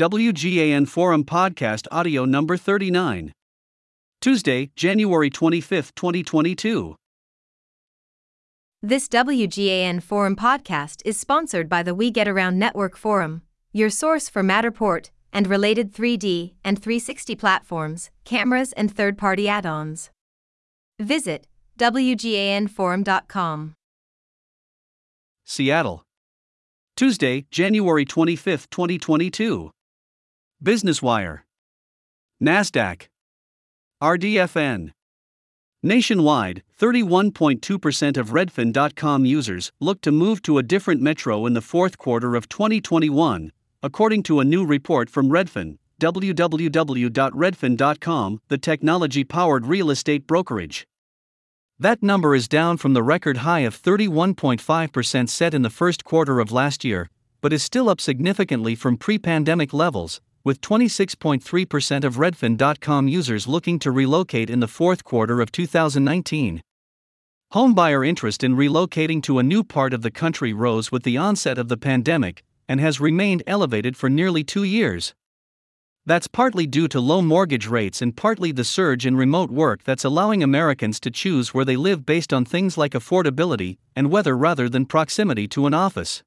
WGAN Forum Podcast Audio Number 39. Tuesday, January 25, 2022. This WGAN Forum podcast is sponsored by the We Get Around Network Forum, your source for Matterport and related 3D and 360 platforms, cameras, and third party add ons. Visit WGANForum.com. Seattle. Tuesday, January 25, 2022. Business Wire. NASDAQ. RDFN. Nationwide, 31.2% of Redfin.com users look to move to a different metro in the fourth quarter of 2021, according to a new report from Redfin, www.redfin.com, the technology powered real estate brokerage. That number is down from the record high of 31.5% set in the first quarter of last year, but is still up significantly from pre pandemic levels, with 26.3% of Redfin.com users looking to relocate in the fourth quarter of 2019. Homebuyer interest in relocating to a new part of the country rose with the onset of the pandemic and has remained elevated for nearly two years. That's partly due to low mortgage rates and partly the surge in remote work that's allowing Americans to choose where they live based on things like affordability and weather rather than proximity to an office.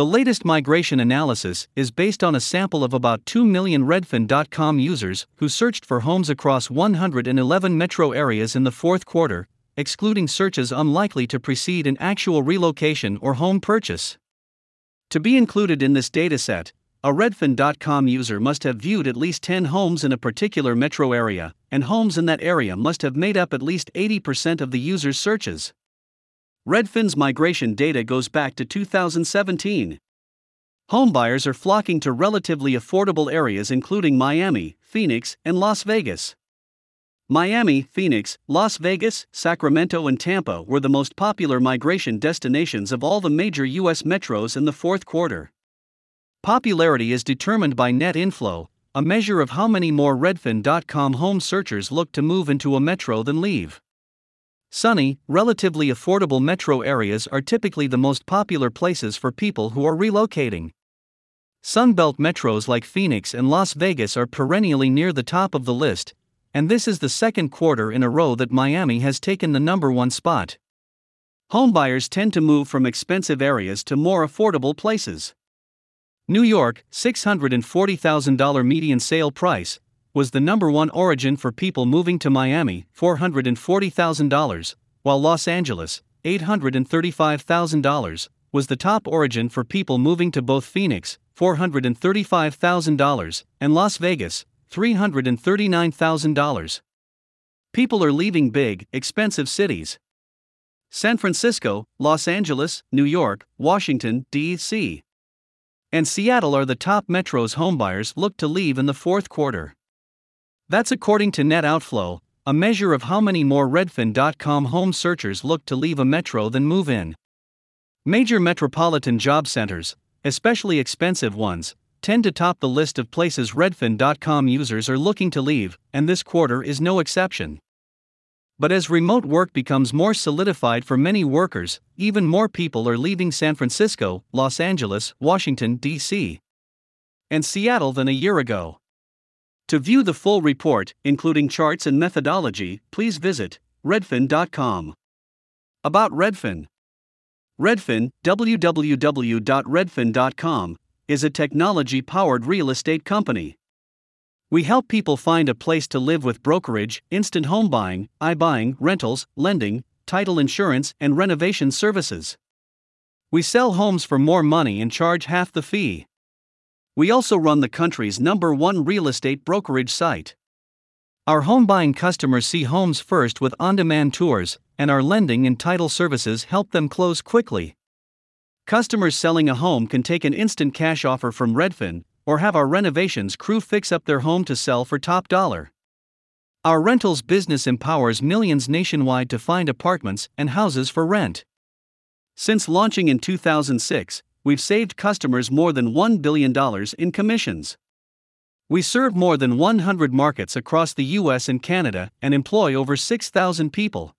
The latest migration analysis is based on a sample of about 2 million Redfin.com users who searched for homes across 111 metro areas in the fourth quarter, excluding searches unlikely to precede an actual relocation or home purchase. To be included in this dataset, a Redfin.com user must have viewed at least 10 homes in a particular metro area, and homes in that area must have made up at least 80% of the user's searches. Redfin's migration data goes back to 2017. Homebuyers are flocking to relatively affordable areas including Miami, Phoenix, and Las Vegas. Miami, Phoenix, Las Vegas, Sacramento, and Tampa were the most popular migration destinations of all the major U.S. metros in the fourth quarter. Popularity is determined by net inflow, a measure of how many more Redfin.com home searchers look to move into a metro than leave. Sunny, relatively affordable metro areas are typically the most popular places for people who are relocating. Sunbelt metros like Phoenix and Las Vegas are perennially near the top of the list, and this is the second quarter in a row that Miami has taken the number one spot. Homebuyers tend to move from expensive areas to more affordable places. New York, $640,000 median sale price, was the number one origin for people moving to Miami, $440,000, while Los Angeles, $835,000, was the top origin for people moving to both Phoenix, $435,000, and Las Vegas, $339,000. People are leaving big, expensive cities. San Francisco, Los Angeles, New York, Washington, D.C and Seattle are the top metros homebuyers look to leave in the fourth quarter. That's according to net outflow, a measure of how many more Redfin.com home searchers look to leave a metro than move in. Major metropolitan job centers, especially expensive ones, tend to top the list of places Redfin.com users are looking to leave, and this quarter is no exception. But as remote work becomes more solidified for many workers, even more people are leaving San Francisco, Los Angeles, Washington, D.C., and Seattle than a year ago. To view the full report, including charts and methodology, please visit redfin.com. About Redfin Redfin, www.redfin.com, is a technology powered real estate company. We help people find a place to live with brokerage, instant home buying, iBuying, rentals, lending, title insurance, and renovation services. We sell homes for more money and charge half the fee. We also run the country's number one real estate brokerage site. Our home buying customers see homes first with on demand tours, and our lending and title services help them close quickly. Customers selling a home can take an instant cash offer from Redfin, or have our renovations crew fix up their home to sell for top dollar. Our rentals business empowers millions nationwide to find apartments and houses for rent. Since launching in 2006, we've saved customers more than $1 billion in commissions. We serve more than 100 markets across the US and Canada and employ over 6,000 people.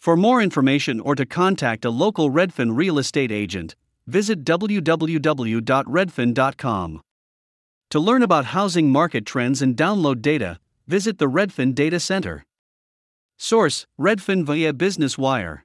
For more information or to contact a local Redfin real estate agent, visit www.redfin.com. To learn about housing market trends and download data, visit the Redfin Data Center. Source Redfin via Business Wire.